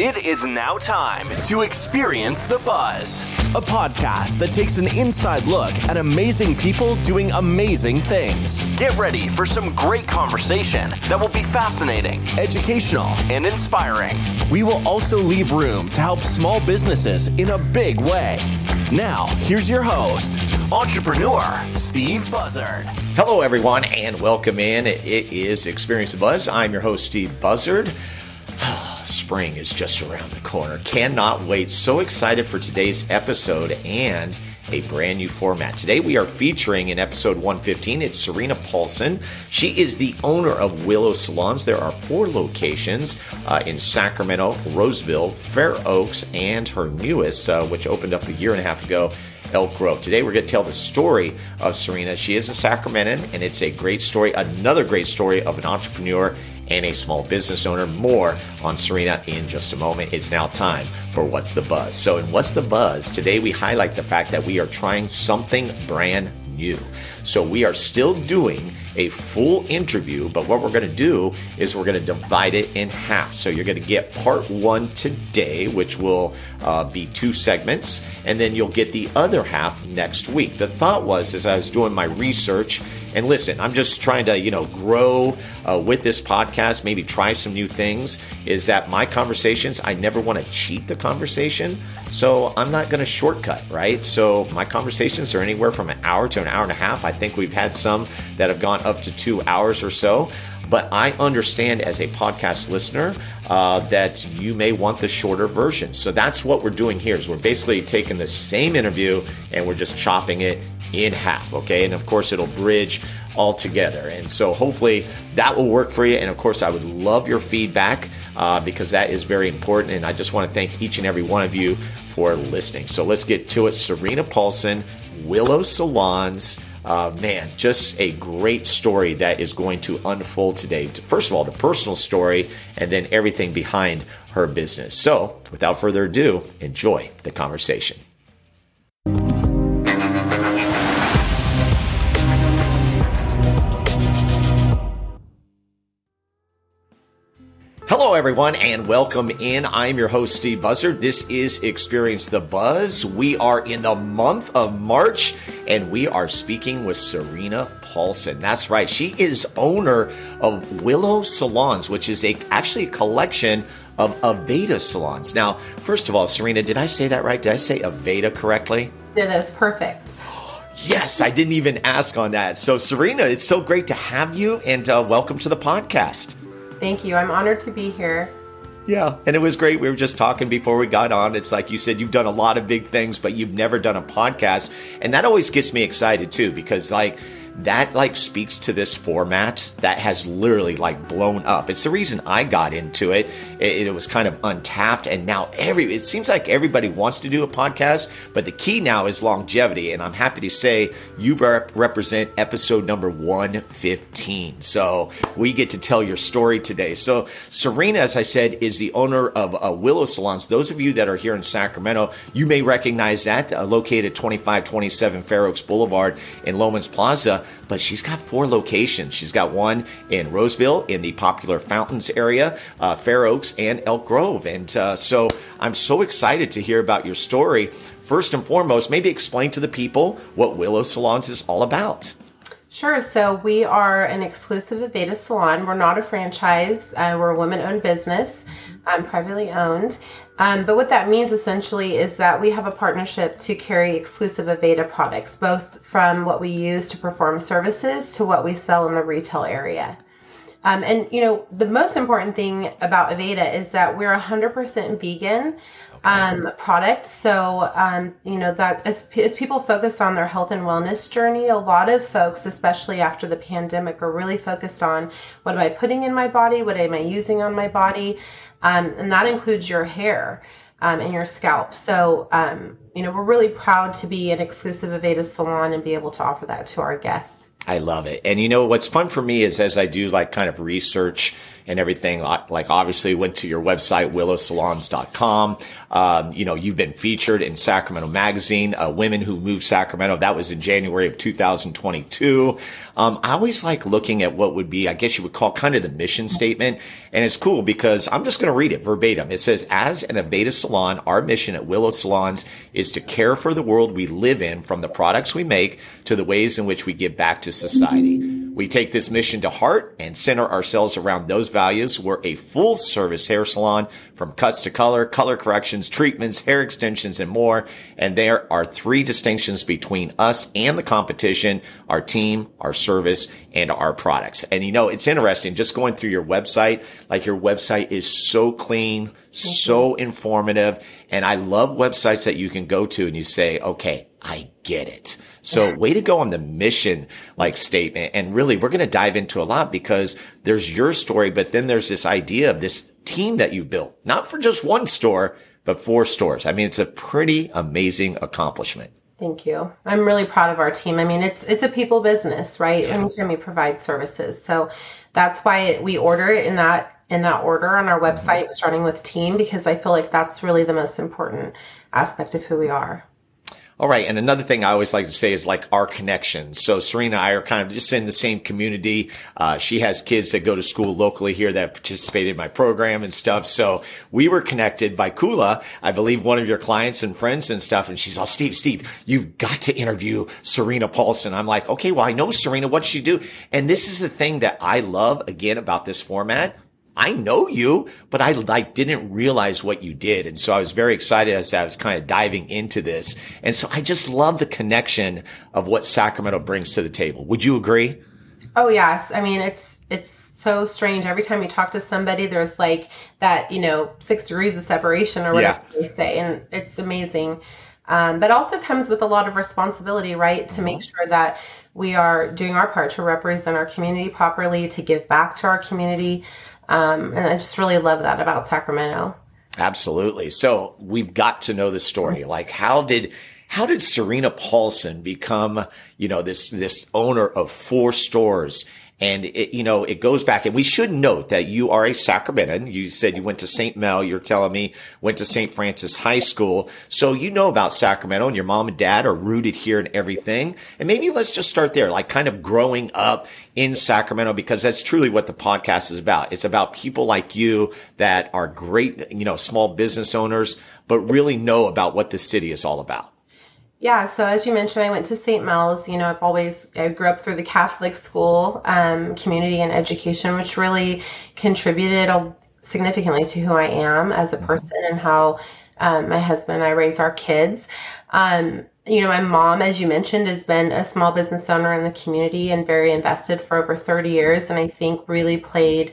It is now time to experience the buzz, a podcast that takes an inside look at amazing people doing amazing things. Get ready for some great conversation that will be fascinating, educational, and inspiring. We will also leave room to help small businesses in a big way. Now, here's your host, entrepreneur Steve Buzzard. Hello, everyone, and welcome in. It is Experience the Buzz. I'm your host, Steve Buzzard. Spring is just around the corner. Cannot wait. So excited for today's episode and a brand new format. Today we are featuring in episode 115. It's Serena Paulson. She is the owner of Willow Salons. There are four locations uh, in Sacramento, Roseville, Fair Oaks, and her newest, uh, which opened up a year and a half ago, Elk Grove. Today we're going to tell the story of Serena. She is a Sacramentan, and it's a great story, another great story of an entrepreneur and a small business owner. More on Serena in just a moment. It's now time for What's the Buzz. So, in What's the Buzz, today we highlight the fact that we are trying something brand new. So, we are still doing a full interview, but what we're going to do is we're going to divide it in half. So you're going to get part one today, which will uh, be two segments, and then you'll get the other half next week. The thought was, as I was doing my research, and listen, I'm just trying to, you know, grow uh, with this podcast, maybe try some new things. Is that my conversations? I never want to cheat the conversation. So I'm not going to shortcut, right? So my conversations are anywhere from an hour to an hour and a half. I think we've had some that have gone up to two hours or so. But I understand as a podcast listener uh, that you may want the shorter version. So that's what we're doing here. Is we're basically taking the same interview and we're just chopping it in half. Okay, and of course it'll bridge all together. And so hopefully that will work for you. And of course, I would love your feedback uh, because that is very important. And I just want to thank each and every one of you for listening. So let's get to it. Serena Paulson, Willow Salons. Uh, man, just a great story that is going to unfold today. First of all, the personal story, and then everything behind her business. So, without further ado, enjoy the conversation. Everyone, and welcome in. I'm your host, Steve Buzzard. This is Experience the Buzz. We are in the month of March, and we are speaking with Serena Paulson. That's right. She is owner of Willow Salons, which is a actually a collection of Aveda salons. Now, first of all, Serena, did I say that right? Did I say Aveda correctly? Yeah, that's perfect. Yes, I didn't even ask on that. So, Serena, it's so great to have you, and uh, welcome to the podcast. Thank you. I'm honored to be here. Yeah, and it was great. We were just talking before we got on. It's like you said, you've done a lot of big things, but you've never done a podcast. And that always gets me excited too, because like, that like speaks to this format that has literally like blown up. It's the reason I got into it. It, it, was kind of untapped, and now every it seems like everybody wants to do a podcast. But the key now is longevity, and I'm happy to say you rep- represent episode number 115. So we get to tell your story today. So Serena, as I said, is the owner of uh, Willow Salons. Those of you that are here in Sacramento, you may recognize that uh, located 2527 Fair Oaks Boulevard in Loehmann's Plaza but she's got four locations. She's got one in Roseville in the popular Fountains area, uh, Fair Oaks, and Elk Grove. And uh, so I'm so excited to hear about your story. First and foremost, maybe explain to the people what Willow Salons is all about. Sure. So we are an exclusive Aveda salon. We're not a franchise. Uh, we're a women-owned business, um, privately owned. Um, but what that means essentially is that we have a partnership to carry exclusive Aveda products, both from what we use to perform services to what we sell in the retail area. Um, and you know, the most important thing about Aveda is that we're 100% vegan um, product. So, um, you know, that as, as people focus on their health and wellness journey, a lot of folks, especially after the pandemic, are really focused on what am I putting in my body? What am I using on my body? um, and that includes your hair um, and your scalp. So, um, you know, we're really proud to be an exclusive Aveda salon and be able to offer that to our guests. I love it. And you know, what's fun for me is as I do like kind of research and everything. Like obviously went to your website, willowsalons.com. Um, you know, you've been featured in Sacramento Magazine, uh, Women Who Move Sacramento. That was in January of 2022. Um, I always like looking at what would be, I guess you would call kind of the mission statement. And it's cool because I'm just going to read it verbatim. It says, as an Aveda salon, our mission at Willow Salons is to care for the world we live in from the products we make to the ways in which we give back to society. We take this mission to heart and center ourselves around those values. We're a full service hair salon from cuts to color, color corrections, treatments, hair extensions, and more. And there are three distinctions between us and the competition, our team, our service, and our products. And you know, it's interesting just going through your website, like your website is so clean, so informative. And I love websites that you can go to and you say, okay, I get it. So way to go on the mission like statement. And really, we're going to dive into a lot because there's your story, but then there's this idea of this team that you built, not for just one store, but four stores. I mean, it's a pretty amazing accomplishment. Thank you. I'm really proud of our team. I mean, it's it's a people business, right? Yeah. Anytime you provide services, so that's why we order it in that in that order on our website, mm-hmm. starting with team, because I feel like that's really the most important aspect of who we are. All right. And another thing I always like to say is like our connection. So Serena and I are kind of just in the same community. Uh, she has kids that go to school locally here that participated in my program and stuff. So we were connected by Kula, I believe one of your clients and friends and stuff. And she's all, Steve, Steve, you've got to interview Serena Paulson. I'm like, okay, well, I know Serena. What does she do? And this is the thing that I love again about this format. I know you, but I like didn't realize what you did. And so I was very excited as I was kind of diving into this. And so I just love the connection of what Sacramento brings to the table. Would you agree? Oh yes. I mean, it's, it's so strange. Every time you talk to somebody, there's like that, you know, six degrees of separation or whatever yeah. they say. And it's amazing. Um, but also comes with a lot of responsibility, right? To mm-hmm. make sure that we are doing our part to represent our community properly, to give back to our community. Um, and I just really love that about Sacramento. Absolutely. So we've got to know the story. Like, how did how did Serena Paulson become, you know, this this owner of four stores and it, you know, it goes back and we should note that you are a Sacramentan. You said you went to St. Mel. You're telling me went to St. Francis High School. So you know about Sacramento and your mom and dad are rooted here and everything. And maybe let's just start there, like kind of growing up in Sacramento, because that's truly what the podcast is about. It's about people like you that are great, you know, small business owners, but really know about what the city is all about. Yeah, so as you mentioned, I went to St. Mel's. You know, I've always I grew up through the Catholic school um, community and education, which really contributed significantly to who I am as a mm-hmm. person and how um, my husband and I raise our kids. Um, you know, my mom, as you mentioned, has been a small business owner in the community and very invested for over 30 years, and I think really played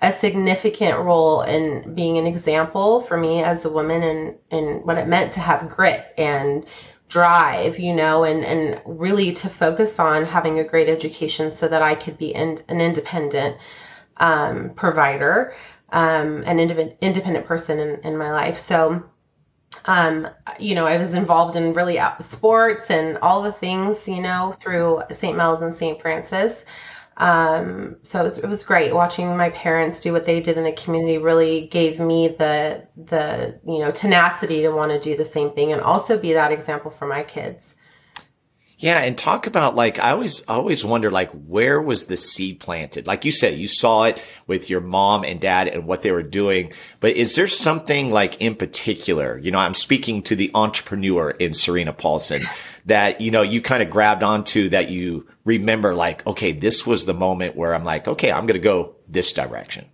a significant role in being an example for me as a woman and, and what it meant to have grit and drive, you know, and, and really to focus on having a great education so that I could be in, an independent um, provider, um, an ind- independent person in, in my life. So, um, you know, I was involved in really sports and all the things, you know, through St. Mel's and St. Francis. Um, so it was, it was great watching my parents do what they did in the community really gave me the, the, you know, tenacity to want to do the same thing and also be that example for my kids. Yeah, and talk about like I always always wonder like where was the seed planted? Like you said, you saw it with your mom and dad and what they were doing, but is there something like in particular? You know, I'm speaking to the entrepreneur in Serena Paulson that you know you kind of grabbed onto that you remember like okay, this was the moment where I'm like okay, I'm going to go this direction.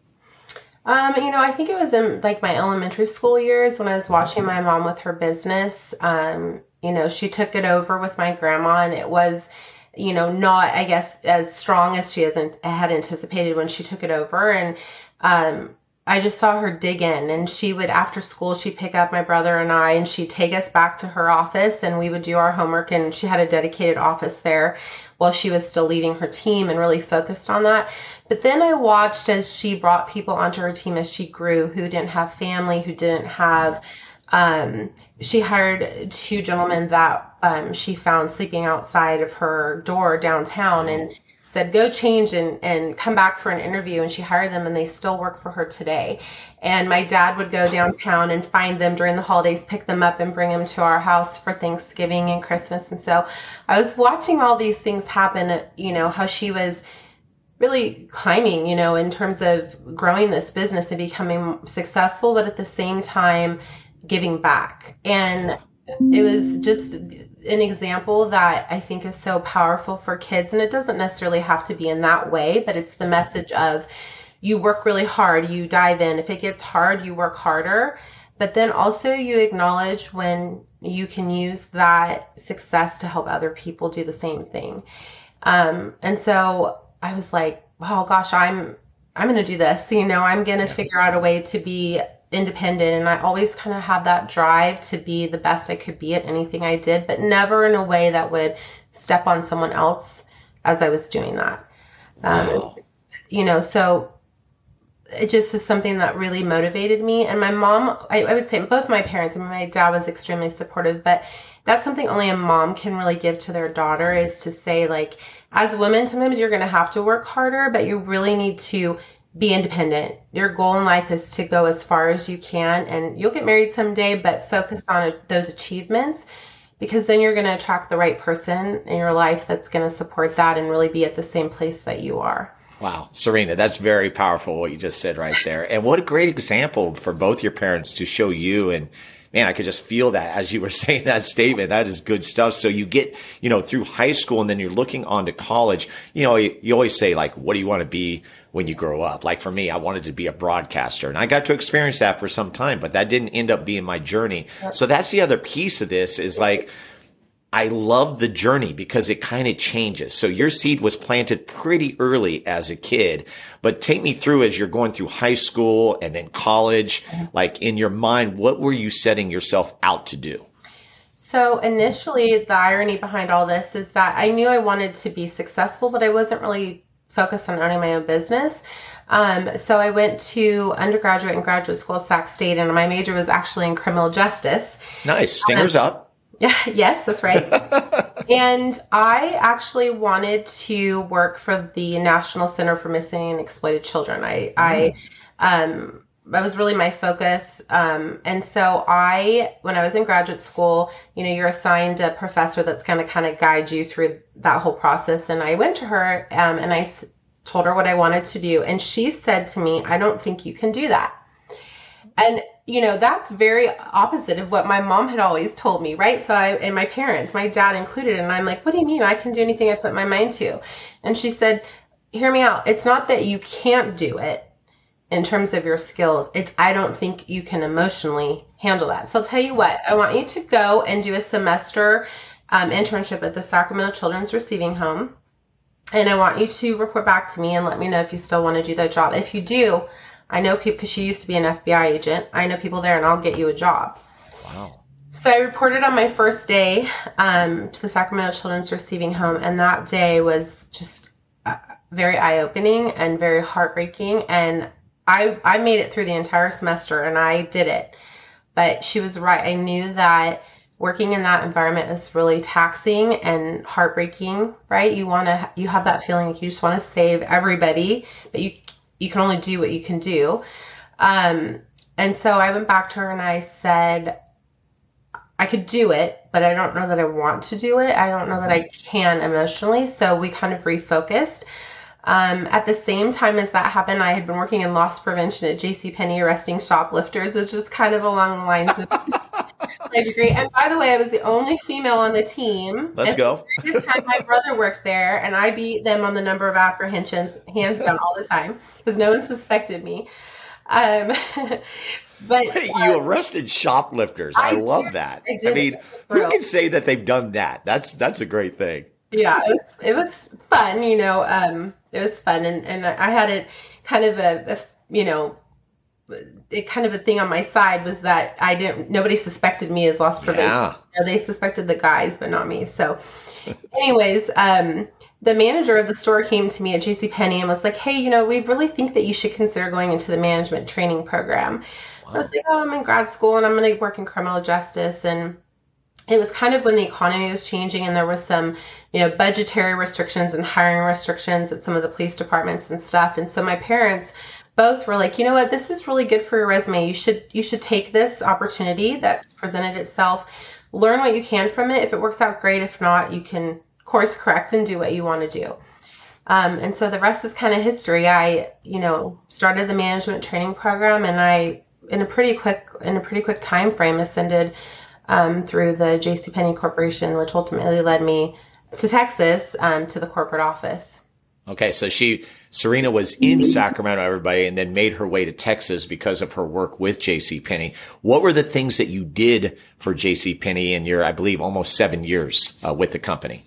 Um, you know, I think it was in like my elementary school years when I was watching my mom with her business. Um, you know, she took it over with my grandma, and it was, you know, not, I guess, as strong as she hasn't had anticipated when she took it over. And um, I just saw her dig in, and she would, after school, she'd pick up my brother and I, and she'd take us back to her office, and we would do our homework. And she had a dedicated office there while she was still leading her team and really focused on that. But then I watched as she brought people onto her team as she grew who didn't have family, who didn't have um, she hired two gentlemen that um, she found sleeping outside of her door downtown, and said go change and, and come back for an interview and she hired them and they still work for her today and my dad would go downtown and find them during the holidays pick them up and bring them to our house for thanksgiving and christmas and so i was watching all these things happen you know how she was really climbing you know in terms of growing this business and becoming successful but at the same time giving back and it was just an example that I think is so powerful for kids. And it doesn't necessarily have to be in that way, but it's the message of you work really hard, you dive in. If it gets hard, you work harder. But then also you acknowledge when you can use that success to help other people do the same thing. Um, and so I was like, oh gosh, I'm I'm gonna do this. You know, I'm gonna figure out a way to be independent and I always kind of had that drive to be the best I could be at anything I did, but never in a way that would step on someone else as I was doing that. Um, wow. You know, so it just is something that really motivated me. And my mom, I, I would say both my parents, I mean, my dad was extremely supportive, but that's something only a mom can really give to their daughter is to say, like, as women, sometimes you're going to have to work harder, but you really need to be independent. Your goal in life is to go as far as you can, and you'll get married someday, but focus on those achievements because then you're going to attract the right person in your life that's going to support that and really be at the same place that you are. Wow, Serena, that's very powerful what you just said right there. And what a great example for both your parents to show you and man, I could just feel that as you were saying that statement. That is good stuff. So you get, you know, through high school and then you're looking on to college. You know, you, you always say like, what do you want to be when you grow up? Like for me, I wanted to be a broadcaster and I got to experience that for some time, but that didn't end up being my journey. So that's the other piece of this is like, I love the journey because it kind of changes. So your seed was planted pretty early as a kid, but take me through as you're going through high school and then college, like in your mind, what were you setting yourself out to do? So initially, the irony behind all this is that I knew I wanted to be successful, but I wasn't really focused on owning my own business. Um, so I went to undergraduate and graduate school at Sac State, and my major was actually in criminal justice. Nice, stingers um, up. yes, that's right. and I actually wanted to work for the National Center for Missing and Exploited Children. I, mm. I, um, that was really my focus. Um, and so I, when I was in graduate school, you know, you're assigned a professor that's going to kind of guide you through that whole process. And I went to her um, and I told her what I wanted to do. And she said to me, I don't think you can do that. And you know, that's very opposite of what my mom had always told me, right? So I, and my parents, my dad included, and I'm like, what do you mean? I can do anything I put my mind to. And she said, hear me out. It's not that you can't do it in terms of your skills. It's, I don't think you can emotionally handle that. So I'll tell you what, I want you to go and do a semester um, internship at the Sacramento Children's Receiving Home. And I want you to report back to me and let me know if you still want to do that job. If you do, I know people because she used to be an FBI agent. I know people there, and I'll get you a job. Wow. So I reported on my first day um, to the Sacramento Children's Receiving Home, and that day was just uh, very eye opening and very heartbreaking. And I I made it through the entire semester, and I did it. But she was right. I knew that working in that environment is really taxing and heartbreaking right you want to you have that feeling like you just want to save everybody but you you can only do what you can do. Um, and so I went back to her and I said, I could do it, but I don't know that I want to do it. I don't know that I can emotionally. So we kind of refocused. Um, at the same time as that happened, I had been working in loss prevention at JCPenney arresting shoplifters, which was kind of along the lines of my degree. And by the way, I was the only female on the team. Let's go. Time my brother worked there, and I beat them on the number of apprehensions, hands down, all the time, because no one suspected me. Um, but Wait, um, you arrested shoplifters. I, I love did, that. I, I mean, who can say that they've done that? That's that's a great thing. Yeah, it was it was fun. You know, um, it was fun, and and I had it kind of a, a you know it kind of a thing on my side was that I didn't nobody suspected me as loss prevention. Yeah. You know, they suspected the guys, but not me. So anyways, um, the manager of the store came to me at JCPenney and was like, Hey, you know, we really think that you should consider going into the management training program. Wow. I was like, Oh, I'm in grad school and I'm gonna work in criminal justice and it was kind of when the economy was changing and there was some you know budgetary restrictions and hiring restrictions at some of the police departments and stuff and so my parents both were like you know what? This is really good for your resume. You should you should take this opportunity that's presented itself. Learn what you can from it. If it works out great. If not you can course correct and do what you want to do. Um, and so the rest is kind of history. I you know started the management training program and i in a pretty quick in a pretty quick time frame ascended um, through the J.C. Penney Corporation, which ultimately led me to Texas um, to the corporate office. Okay, so she Serena was in Sacramento, everybody, and then made her way to Texas because of her work with J.C. Penney. What were the things that you did for J.C. Penney in your, I believe, almost seven years uh, with the company?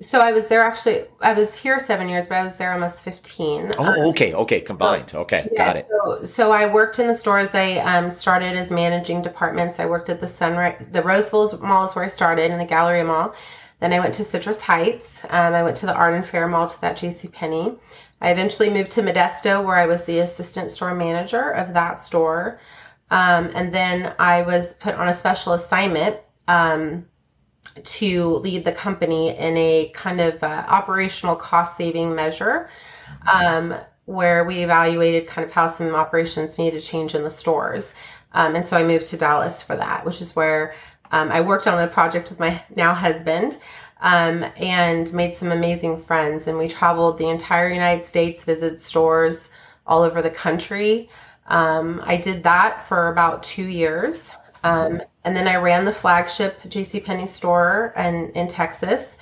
So I was there actually. I was here seven years, but I was there almost fifteen. Oh, okay, okay, combined. Okay, yeah, got it. So, so I worked in the stores. I um, started as managing departments. I worked at the Sunrise, the Roseville Mall is where I started, in the Galleria Mall. Then I went to Citrus Heights. Um, I went to the Arden Fair Mall to that J.C. Penney. I eventually moved to Modesto, where I was the assistant store manager of that store. Um, and then I was put on a special assignment. Um, to lead the company in a kind of uh, operational cost saving measure um, where we evaluated kind of how some operations need to change in the stores. Um, and so I moved to Dallas for that, which is where um, I worked on the project with my now husband um, and made some amazing friends. And we traveled the entire United States, visited stores all over the country. Um, I did that for about two years. Um, and then I ran the flagship JCPenney store in, in Texas.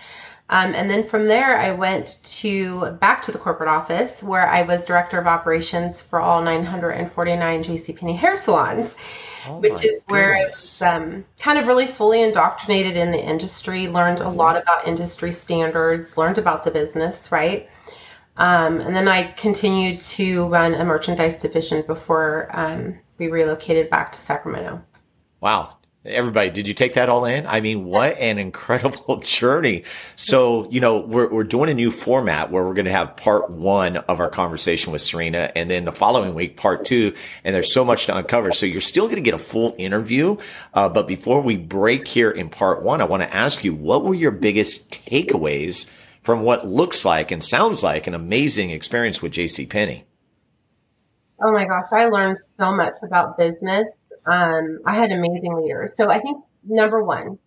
Um, and then from there, I went to back to the corporate office where I was director of operations for all 949 JCPenney hair salons, oh which is where I was um, kind of really fully indoctrinated in the industry, learned a lot about industry standards, learned about the business, right? Um, and then I continued to run a merchandise division before um, we relocated back to Sacramento. Wow. Everybody, did you take that all in? I mean, what an incredible journey. So, you know, we're, we're doing a new format where we're going to have part one of our conversation with Serena and then the following week, part two. And there's so much to uncover. So you're still going to get a full interview. Uh, but before we break here in part one, I want to ask you, what were your biggest takeaways from what looks like and sounds like an amazing experience with JC Penney? Oh my gosh, I learned so much about business um, I had amazing leaders. So I think number one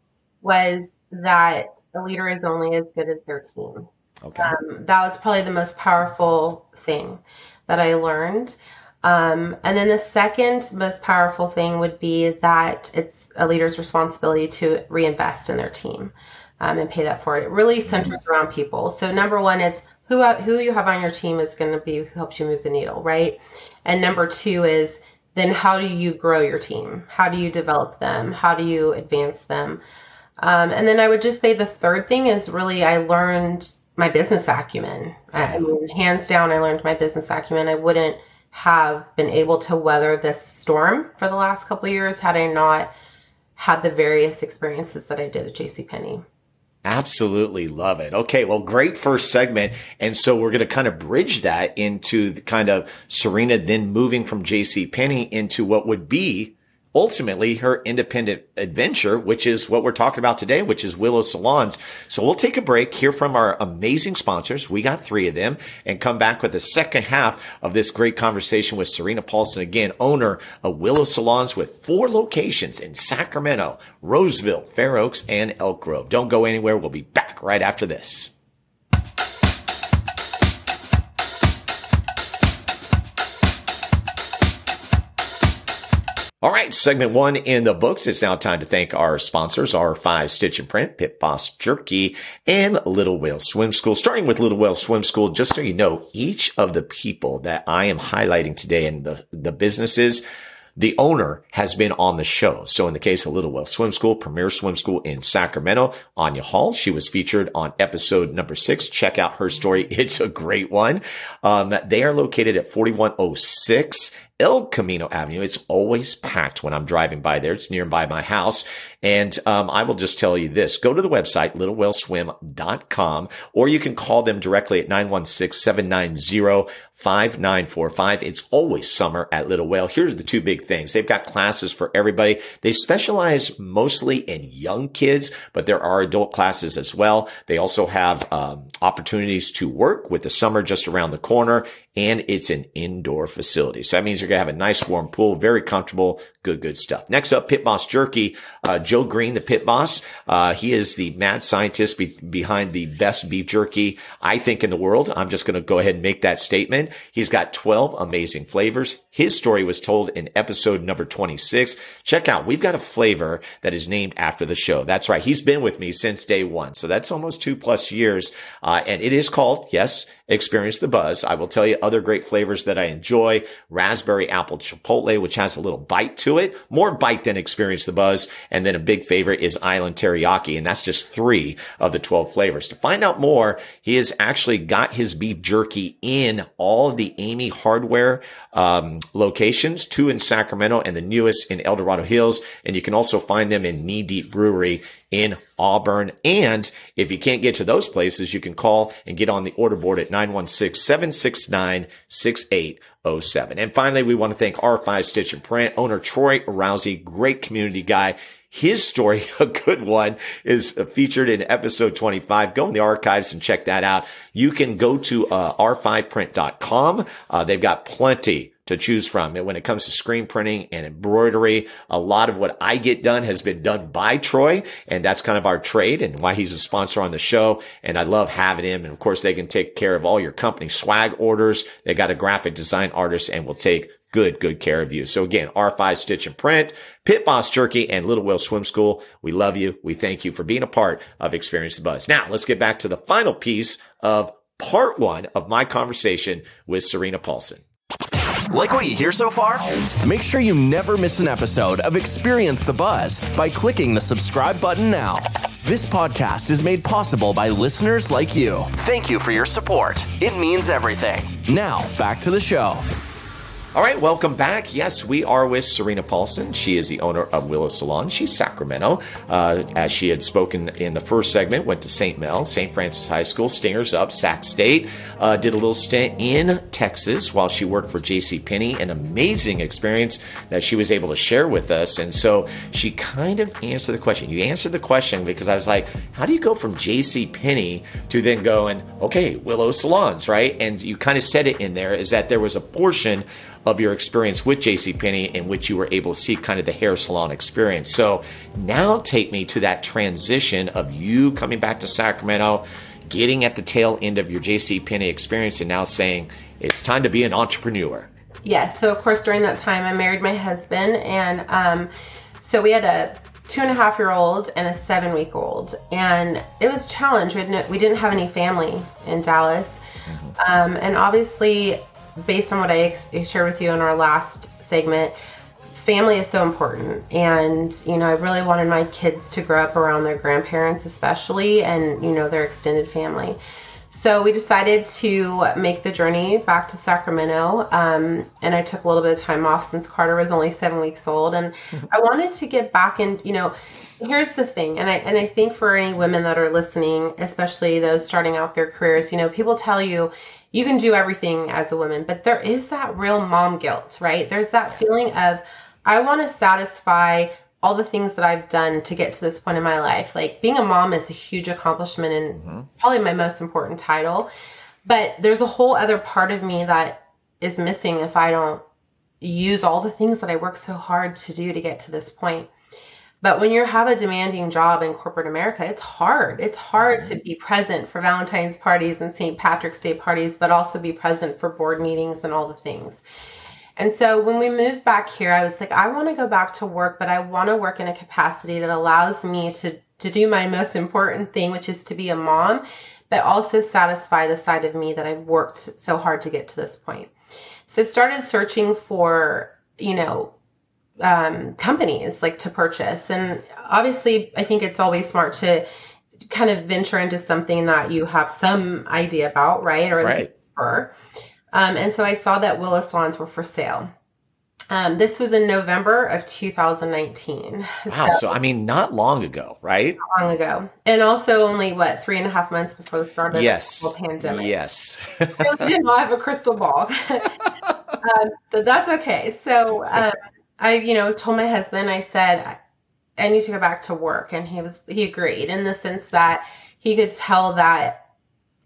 was that a leader is only as good as their team. Okay. Um, that was probably the most powerful thing that I learned. Um, and then the second most powerful thing would be that it's a leader's responsibility to reinvest in their team um, and pay that forward. It really centers mm-hmm. around people. So number one, it's who who you have on your team is going to be who helps you move the needle, right? And number two is then how do you grow your team? How do you develop them? How do you advance them? Um, and then I would just say the third thing is really I learned my business acumen. I, mean, hands down, I learned my business acumen. I wouldn't have been able to weather this storm for the last couple years had I not had the various experiences that I did at JCPenney. Absolutely love it. Okay. Well, great first segment. And so we're going to kind of bridge that into the kind of Serena then moving from JC Penney into what would be ultimately her independent adventure, which is what we're talking about today, which is Willow Salons. So we'll take a break, hear from our amazing sponsors. We got three of them and come back with the second half of this great conversation with Serena Paulson, again, owner of Willow Salons with four locations in Sacramento, Roseville, Fair Oaks, and Elk Grove. Don't go anywhere. We'll be back right after this. All right, segment one in the books. It's now time to thank our sponsors, R5 Stitch and Print, Pit Boss Jerky, and Little Whale Swim School. Starting with Little Whale Swim School, just so you know, each of the people that I am highlighting today and the, the businesses the owner has been on the show. So in the case of Little Whale Swim School, Premier Swim School in Sacramento, Anya Hall, she was featured on episode number six. Check out her story. It's a great one. Um, they are located at 4106 El Camino Avenue. It's always packed when I'm driving by there. It's nearby my house. And um, I will just tell you this. Go to the website, littlewhaleswim.com, or you can call them directly at 916-790 5945. It's always summer at Little Whale. Here's the two big things. They've got classes for everybody. They specialize mostly in young kids, but there are adult classes as well. They also have um, opportunities to work with the summer just around the corner and it's an indoor facility. So that means you're going to have a nice warm pool, very comfortable, good, good stuff. Next up, Pit Boss Jerky. Uh, Joe Green, the Pit Boss. Uh, he is the mad scientist be- behind the best beef jerky, I think, in the world. I'm just going to go ahead and make that statement. He's got 12 amazing flavors. His story was told in episode number 26. Check out, we've got a flavor that is named after the show. That's right. He's been with me since day one. So that's almost two plus years. Uh, and it is called, yes, experience the buzz. I will tell you other great flavors that I enjoy. Raspberry apple chipotle, which has a little bite to it, more bite than experience the buzz. And then a big favorite is island teriyaki. And that's just three of the 12 flavors. To find out more, he has actually got his beef jerky in all of the Emigh hardware, um, locations, two in Sacramento and the newest in El Dorado Hills. And you can also find them in Knee Deep Brewery in Auburn. And if you can't get to those places, you can call and get on the order board at 916-769-6807. And finally, we want to thank R5 Stitch and Print owner Troy Rousey, great community guy. His story, a good one, is featured in episode 25. Go in the archives and check that out. You can go to uh, r5print.com. Uh, they've got plenty to choose from. And when it comes to screen printing and embroidery, a lot of what I get done has been done by Troy. And that's kind of our trade and why he's a sponsor on the show. And I love having him. And of course, they can take care of all your company swag orders. They got a graphic design artist and will take good, good care of you. So again, R5 Stitch and Print, Pit Boss Jerky, and Little Whale Swim School. We love you. We thank you for being a part of Experience the Buzz. Now let's get back to the final piece of part one of my conversation with Serena Paulson. Like what you hear so far? Make sure you never miss an episode of Experience the Buzz by clicking the subscribe button now. This podcast is made possible by listeners like you. Thank you for your support. It means everything. Now, back to the show. All right, welcome back. Yes, we are with Serena Paulson. She is the owner of Willow Salon. She's Sacramento. Uh, as she had spoken in the first segment, went to St. Mel, St. Francis High School, Stingers up, Sac State. Uh, did a little stint in Texas while she worked for J.C. Penney. An amazing experience that she was able to share with us. And so she kind of answered the question. You answered the question because I was like, how do you go from J.C. Penney to then going, okay, Willow Salons, right? And you kind of said it in there is that there was a portion of your experience with JCPenney in which you were able to see kind of the hair salon experience. So now take me to that transition of you coming back to Sacramento, getting at the tail end of your JCPenney experience, and now saying it's time to be an entrepreneur. Yes. So of course during that time I married my husband, and um, so we had a two and a half year old and a seven week old, and it was a challenge. We didn't, we didn't have any family in Dallas. Mm-hmm. Um, and obviously based on what I ex- shared with you in our last segment, family is so important. And, you know, I really wanted my kids to grow up around their grandparents, especially, and, you know, their extended family. So we decided to make the journey back to Sacramento. Um, and I took a little bit of time off since Carter was only seven weeks old. And I wanted to get back and, you know, here's the thing. And I, and I think for any women that are listening, especially those starting out their careers, you know, people tell you, you can do everything as a woman, but there is that real mom guilt, right? There's that feeling of, I want to satisfy all the things that I've done to get to this point in my life. Like being a mom is a huge accomplishment and mm-hmm. probably my most important title. But there's a whole other part of me that is missing if I don't use all the things that I work so hard to do to get to this point. But when you have a demanding job in corporate America, it's hard. It's hard to mm-hmm. be present for Valentine's parties and St. Patrick's Day parties, but also be present for board meetings and all the things. And so when we moved back here, I was like, I want to go back to work, but I want to work in a capacity that allows me to, to do my most important thing, which is to be a mom, but also satisfy the side of me that I've worked so hard to get to this point. So I started searching for, you know, um, companies like to purchase. And obviously, I think it's always smart to kind of venture into something that you have some idea about, right? Or right. Um, and so I saw that Willow salons were for sale. Um, this was in November of 2019. Wow. So, so, I mean, not long ago, right? Not long ago. And also only, what, three and a half months before the start of yes. the pandemic. Yes. so we did not have a crystal ball. um, so that's okay. So um, I, you know, told my husband, I said, I need to go back to work. And he was, he agreed in the sense that he could tell that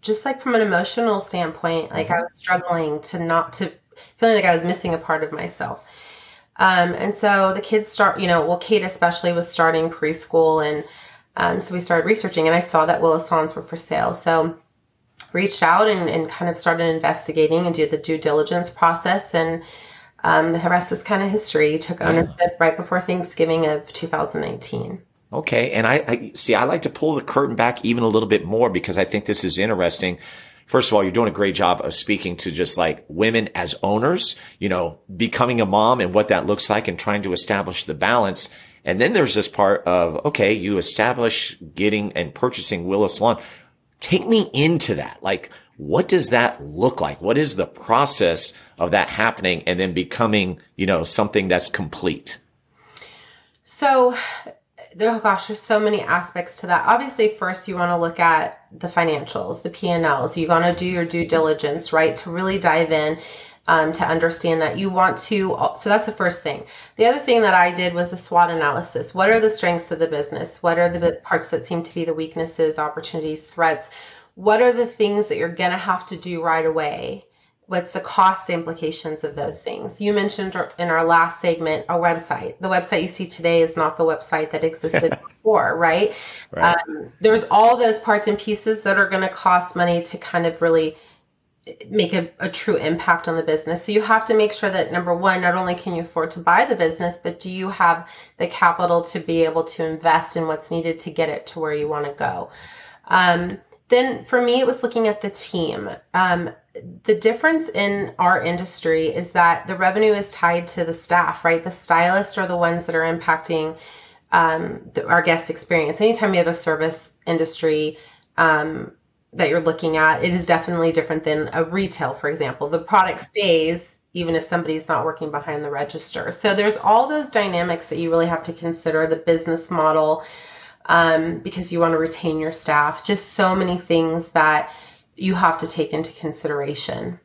just like from an emotional standpoint, like mm-hmm. I was struggling to not to feeling like I was missing a part of myself. Um, and so the kids start, you know, well, Kate especially was starting preschool, and um, so we started researching, and I saw that Willow Salons were for sale. So reached out and, and kind of started investigating and did the due diligence process, and um, the rest is kind of history. Took ownership right before Thanksgiving of 2019. Okay, and I, I see. I like to pull the curtain back even a little bit more because I think this is interesting first of all, you're doing a great job of speaking to just like women as owners, you know, becoming a mom and what that looks like and trying to establish the balance. And then there's this part of, okay, you establish getting and purchasing Willow Salon. Take me into that. Like, what does that look like? What is the process of that happening and then becoming, you know, something that's complete? So there, oh gosh, there's so many aspects to that. Obviously, first you want to look at the financials, the P&Ls. You want to do your due diligence, right, to really dive in um, to understand that you want to. So that's the first thing. The other thing that I did was a SWOT analysis. What are the strengths of the business? What are the parts that seem to be the weaknesses, opportunities, threats? What are the things that you're going to have to do right away? what's the cost implications of those things you mentioned in our last segment a website the website you see today is not the website that existed before right, right. Um, there's all those parts and pieces that are going to cost money to kind of really make a, a, true impact on the business so you have to make sure that number one not only can you afford to buy the business but do you have the capital to be able to invest in what's needed to get it to where you want to go um, then for me, it was looking at the team. Um, the difference in our industry is that the revenue is tied to the staff, right? The stylists are the ones that are impacting um, the, our guest experience. Anytime you have a service industry um, that you're looking at, it is definitely different than a retail, for example. The product stays even if somebody's not working behind the register. So there's all those dynamics that you really have to consider the business model um, because you want to retain your staff. Just so many things that you have to take into consideration.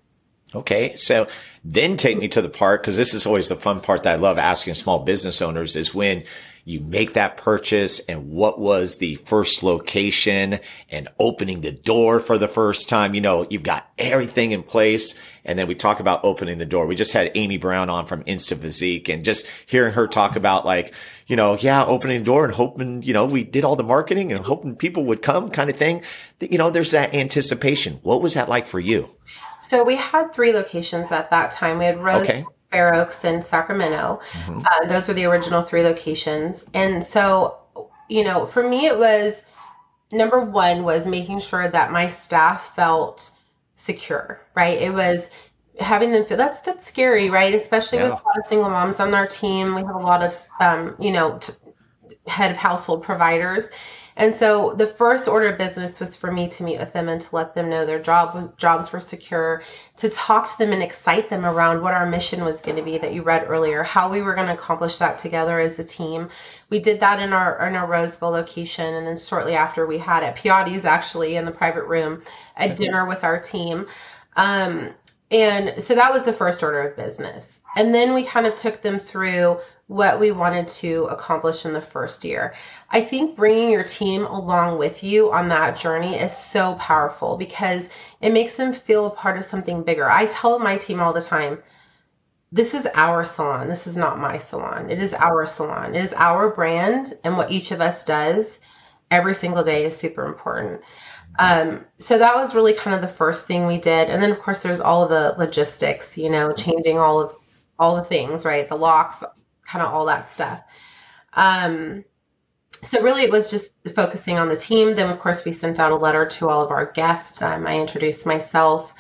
Okay, so then take me to the part because this is always the fun part that I love asking small business owners is when you make that purchase and what was the first location and opening the door for the first time. You know, you've got everything in place. And then we talk about opening the door. We just had Amy Brown on from Insta Physique and just hearing her talk about like, you know, yeah, opening the door and hoping, you know, we did all the marketing and hoping people would come kind of thing. You know, there's that anticipation. What was that like for you? So we had three locations at that time. We had Rose, okay. Fair Oaks, and Sacramento. Mm-hmm. Uh, those were the original three locations. And so, you know, for me, it was number one was making sure that my staff felt secure, right? It was having them feel that's that's scary, right? Especially yeah. with a lot of single moms on our team. We have a lot of, um, you know, t- head of household providers and so the first order of business was for me to meet with them and to let them know their job was jobs were secure, to talk to them and excite them around what our mission was going to be that you read earlier, how we were going to accomplish that together as a team. We did that in our in our Roseville location, and then shortly after we had at Piatti's actually in the private room a dinner with our team. Um, and so that was the first order of business. And then we kind of took them through what we wanted to accomplish in the first year. I think bringing your team along with you on that journey is so powerful because it makes them feel a part of something bigger. I tell my team all the time, this is our salon. This is not my salon. It is our salon. It is our brand, and what each of us does every single day is super important. Um, so that was really kind of the first thing we did, and then of course there's all of the logistics, you know, changing all of all the things, right? The locks, kind of all that stuff. Um, so really it was just focusing on the team. Then of course we sent out a letter to all of our guests. Um, I introduced myself,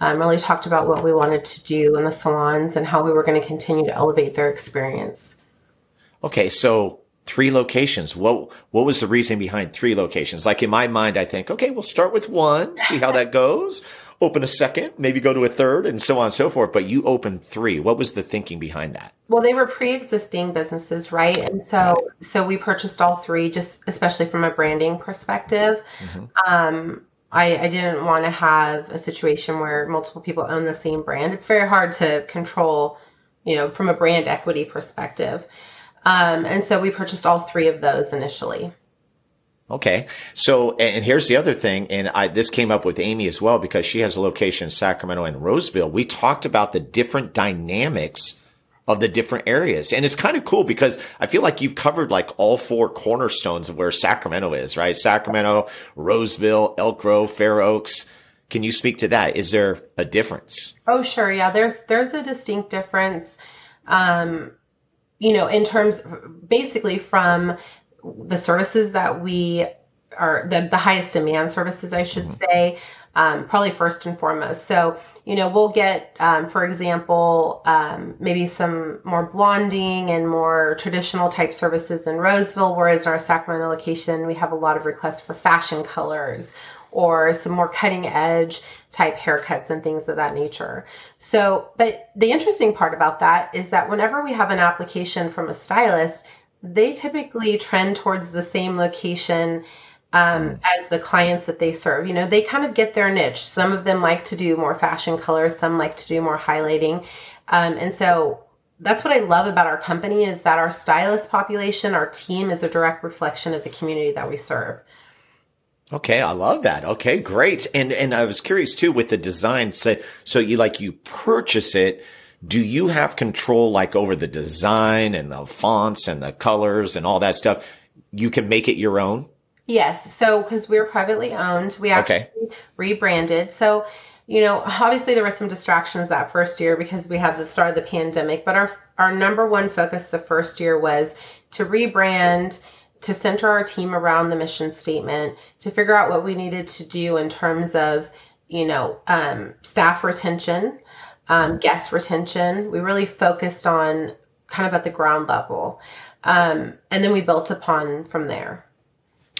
um, really talked about what we wanted to do in the salons and how we were going to continue to elevate their experience. Okay, so Three locations. What what was the reason behind three locations? Like in my mind, I think, okay, we'll start with one, see how that goes. Open a second, maybe go to a third, and so on and so forth. But you opened three. What was the thinking behind that? Well, they were pre-existing businesses, right? And so so we purchased all three, just especially from a branding perspective. Mm-hmm. Um, I, I didn't want to have a situation where multiple people own the same brand. It's very hard to control, you know, from a brand equity perspective. Um, and so we purchased all three of those initially. Okay. So, and here's the other thing. And I, this came up with Amy as well because she has a location in Sacramento and Roseville. We talked about the different dynamics of the different areas. And it's kind of cool because I feel like you've covered like all four cornerstones of where Sacramento is, right? Sacramento, Roseville, Elk Grove, Fair Oaks. Can you speak to that? Is there a difference? Oh, sure. Yeah. There's, there's a distinct difference. Um, you know, in terms basically from the services that we are the, the highest demand services, I should mm-hmm. say, um, probably first and foremost. So, you know, we'll get, um, for example, um, maybe some more blonding and more traditional type services in Roseville, whereas in our Sacramento location, we have a lot of requests for fashion colors or some more cutting edge type haircuts and things of that nature. So, but the interesting part about that is that whenever we have an application from a stylist, they typically trend towards the same location um, mm. as the clients that they serve. You know, they kind of get their niche. Some of them like to do more fashion colors, some like to do more highlighting. Um, and so that's what I love about our company is that our stylist population, our team is a direct reflection of the community that we serve. Okay, I love that. Okay, great. And and I was curious too with the design. So so you like you purchase it. Do you have control like over the design and the fonts and the colors and all that stuff? You can make it your own. Yes. So because we're privately owned, we actually okay. rebranded. So you know, obviously there were some distractions that first year because we had the start of the pandemic. But our our number one focus the first year was to rebrand to center our team around the mission statement, to figure out what we needed to do in terms of, you know, um, staff retention, um, guest retention. We really focused on kind of at the ground level. Um, and then we built upon from there.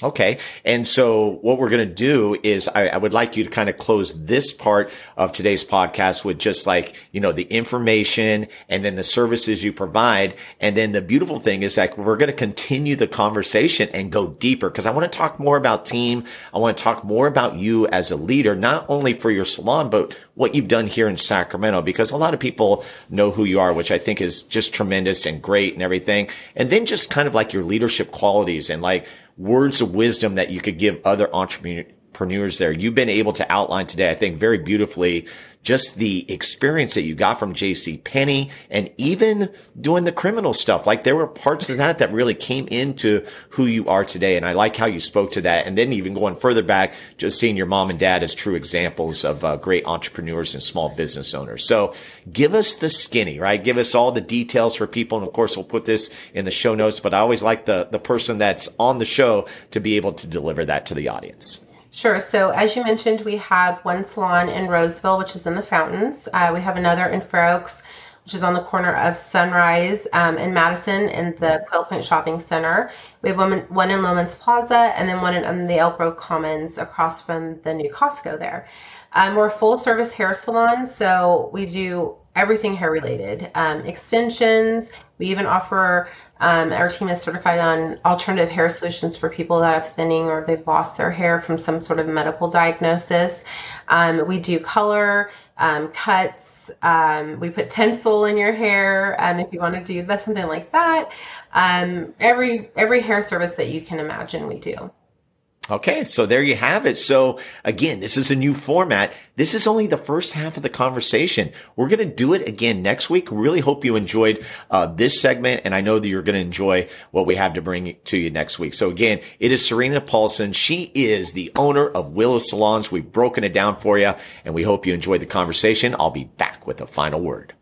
Okay. And so what we're going to do is I, I, would like you to kind of close this part of today's podcast with just like, you know, the information and then the services you provide. And then the beautiful thing is like, we're going to continue the conversation and go deeper because I want to talk more about team. I want to talk more about you as a leader, not only for your salon, but what you've done here in Sacramento because a lot of people know who you are, which I think is just tremendous and great and everything. And then just kind of like your leadership qualities and like, words of wisdom that you could give other entrepreneurs there. You've been able to outline today, I think very beautifully, just the experience that you got from JC Penney and even doing the criminal stuff. Like there were parts of that that really came into who you are today. And I like how you spoke to that. And then even going further back, just seeing your mom and dad as true examples of uh, great entrepreneurs and small business owners. So give us the skinny, right? Give us all the details for people. And of course, we'll put this in the show notes, but I always like the, the person that's on the show to be able to deliver that to the audience. Sure. So, as you mentioned, we have one salon in Roseville, which is in the Fountains. Uh, we have another in Fair Oaks, which is on the corner of Sunrise um, and Madison in the Quail Point Shopping Center. We have one, one in Loehmann's Plaza and then one in um, the Elk Grove Commons across from the new Costco there. Um, we're a full service hair salon, so we do everything hair related um, extensions. We even offer um, our team is certified on alternative hair solutions for people that have thinning or they've lost their hair from some sort of medical diagnosis. Um, we do color, um, cuts. Um, we put tinsel in your hair if you want to do that, something like that. Every every hair service that you can imagine, we do. Okay, so there you have it. So again, this is a new format. This is only the first half of the conversation. We're going to do it again next week. Really hope you enjoyed uh, this segment, and I know that you're going to enjoy what we have to bring to you next week. So again, it is Serena Paulson. She is the owner of Willow Salons. We've broken it down for you, and we hope you enjoyed the conversation. I'll be back with a final word.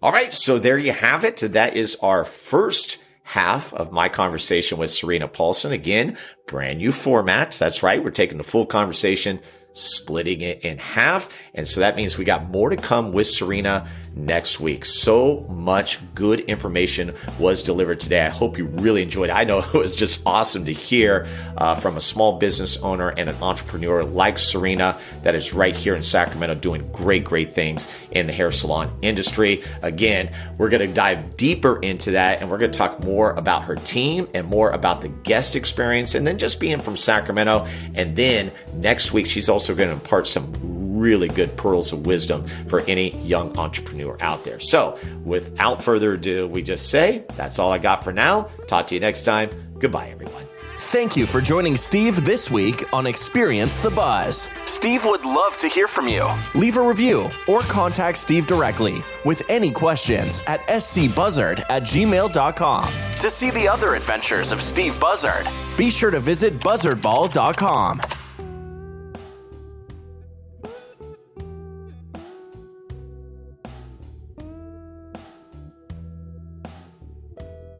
All right, so there you have it. That is our first half of my conversation with Serena Paulson. Again, brand new format. That's right. We're taking the full conversation, splitting it in half. And so that means we got more to come with Serena next week. So much good information was delivered today. I hope you really enjoyed it. I know it was just awesome to hear uh, from a small business owner and an entrepreneur like Serena that is right here in Sacramento doing great, great things in the hair salon industry. Again, we're going to dive deeper into that and we're going to talk more about her team and more about the guest experience and then just being from Sacramento. And then next week, she's also going to impart some really good pearls of wisdom for any young entrepreneur out there. So, without further ado, we just say that's all I got for now. Talk to you next time. Goodbye, everyone. Thank you for joining Steve this week on Experience the Buzz. Steve would love to hear from you. Leave a review or contact Steve directly with any questions at scbuzzard at gmail.com. To see the other adventures of Steve Buzzard, be sure to visit buzzardball.com.